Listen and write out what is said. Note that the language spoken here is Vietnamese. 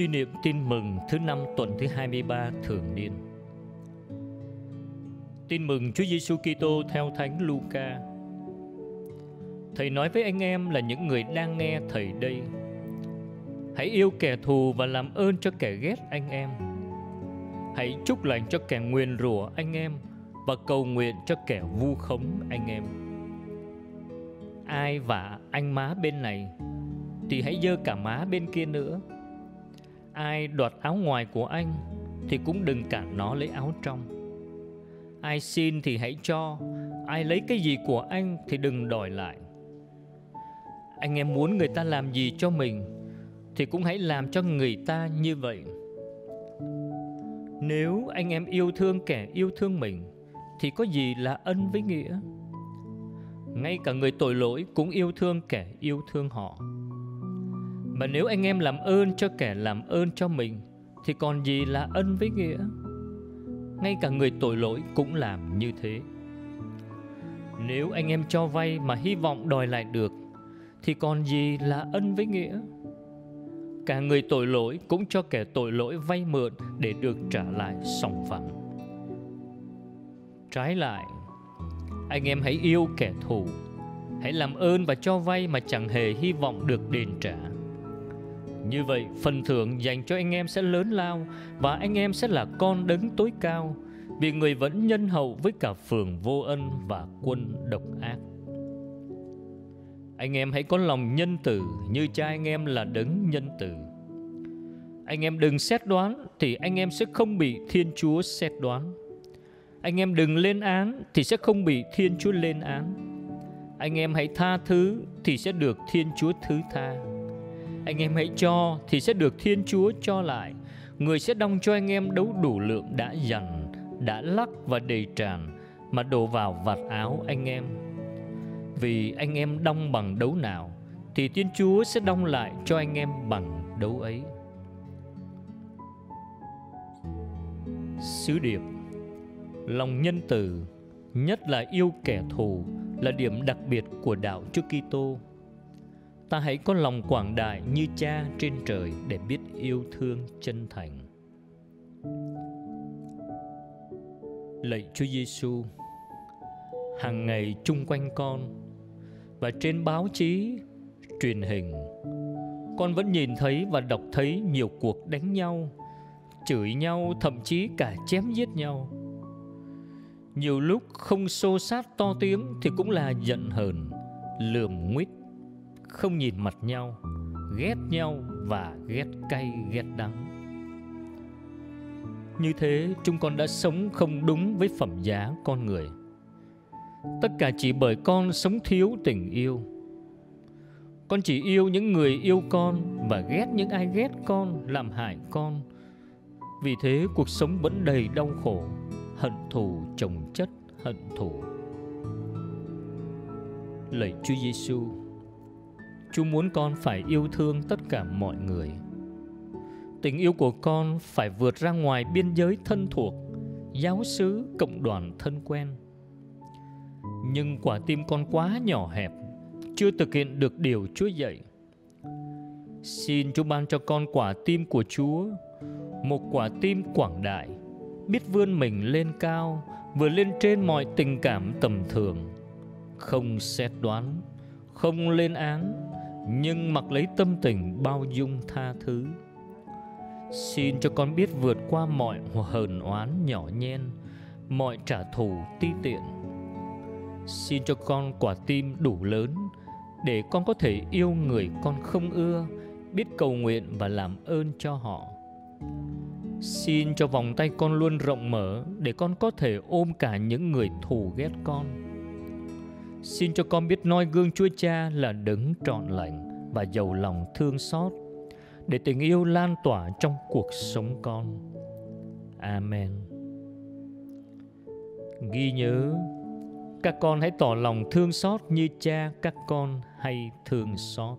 Suy niệm tin mừng thứ năm tuần thứ 23 thường niên. Tin mừng Chúa Giêsu Kitô theo Thánh Luca. Thầy nói với anh em là những người đang nghe thầy đây. Hãy yêu kẻ thù và làm ơn cho kẻ ghét anh em. Hãy chúc lành cho kẻ nguyền rủa anh em và cầu nguyện cho kẻ vu khống anh em. Ai vả anh má bên này thì hãy dơ cả má bên kia nữa ai đoạt áo ngoài của anh thì cũng đừng cản nó lấy áo trong. Ai xin thì hãy cho, ai lấy cái gì của anh thì đừng đòi lại. Anh em muốn người ta làm gì cho mình thì cũng hãy làm cho người ta như vậy. Nếu anh em yêu thương kẻ yêu thương mình thì có gì là ân với nghĩa? Ngay cả người tội lỗi cũng yêu thương kẻ yêu thương họ mà nếu anh em làm ơn cho kẻ làm ơn cho mình, Thì còn gì là ân với nghĩa? Ngay cả người tội lỗi cũng làm như thế. Nếu anh em cho vay mà hy vọng đòi lại được, Thì còn gì là ân với nghĩa? Cả người tội lỗi cũng cho kẻ tội lỗi vay mượn Để được trả lại sòng phẳng. Trái lại, Anh em hãy yêu kẻ thù. Hãy làm ơn và cho vay mà chẳng hề hy vọng được đền trả như vậy, phần thưởng dành cho anh em sẽ lớn lao và anh em sẽ là con đấng tối cao vì người vẫn nhân hậu với cả phường vô ân và quân độc ác. Anh em hãy có lòng nhân từ như cha anh em là đấng nhân từ. Anh em đừng xét đoán thì anh em sẽ không bị Thiên Chúa xét đoán. Anh em đừng lên án thì sẽ không bị Thiên Chúa lên án. Anh em hãy tha thứ thì sẽ được Thiên Chúa thứ tha anh em hãy cho thì sẽ được Thiên Chúa cho lại. Người sẽ đong cho anh em đấu đủ lượng đã dằn, đã lắc và đầy tràn mà đổ vào vạt áo anh em. Vì anh em đong bằng đấu nào thì Thiên Chúa sẽ đong lại cho anh em bằng đấu ấy. Sứ điệp Lòng nhân từ Nhất là yêu kẻ thù Là điểm đặc biệt của đạo Chúa Kitô ta hãy có lòng quảng đại như cha trên trời để biết yêu thương chân thành. Lạy Chúa Giêsu, hàng ngày chung quanh con và trên báo chí, truyền hình, con vẫn nhìn thấy và đọc thấy nhiều cuộc đánh nhau, chửi nhau, thậm chí cả chém giết nhau. Nhiều lúc không xô sát to tiếng thì cũng là giận hờn, lườm nguyết không nhìn mặt nhau, ghét nhau và ghét cay, ghét đắng. Như thế chúng con đã sống không đúng với phẩm giá con người. Tất cả chỉ bởi con sống thiếu tình yêu. Con chỉ yêu những người yêu con và ghét những ai ghét con, làm hại con. Vì thế cuộc sống vẫn đầy đau khổ, hận thù chồng chất, hận thù. Lạy chúa giêsu Chúa muốn con phải yêu thương tất cả mọi người. Tình yêu của con phải vượt ra ngoài biên giới thân thuộc, giáo xứ, cộng đoàn thân quen. Nhưng quả tim con quá nhỏ hẹp, chưa thực hiện được điều Chúa dạy. Xin Chúa ban cho con quả tim của Chúa, một quả tim quảng đại, biết vươn mình lên cao, vừa lên trên mọi tình cảm tầm thường, không xét đoán, không lên án, nhưng mặc lấy tâm tình bao dung tha thứ. Xin cho con biết vượt qua mọi hờn oán nhỏ nhen, mọi trả thù ti tiện. Xin cho con quả tim đủ lớn, để con có thể yêu người con không ưa, biết cầu nguyện và làm ơn cho họ. Xin cho vòng tay con luôn rộng mở, để con có thể ôm cả những người thù ghét con. Xin cho con biết noi gương Chúa Cha là đấng trọn lành và giàu lòng thương xót để tình yêu lan tỏa trong cuộc sống con. Amen. Ghi nhớ, các con hãy tỏ lòng thương xót như cha các con hay thương xót.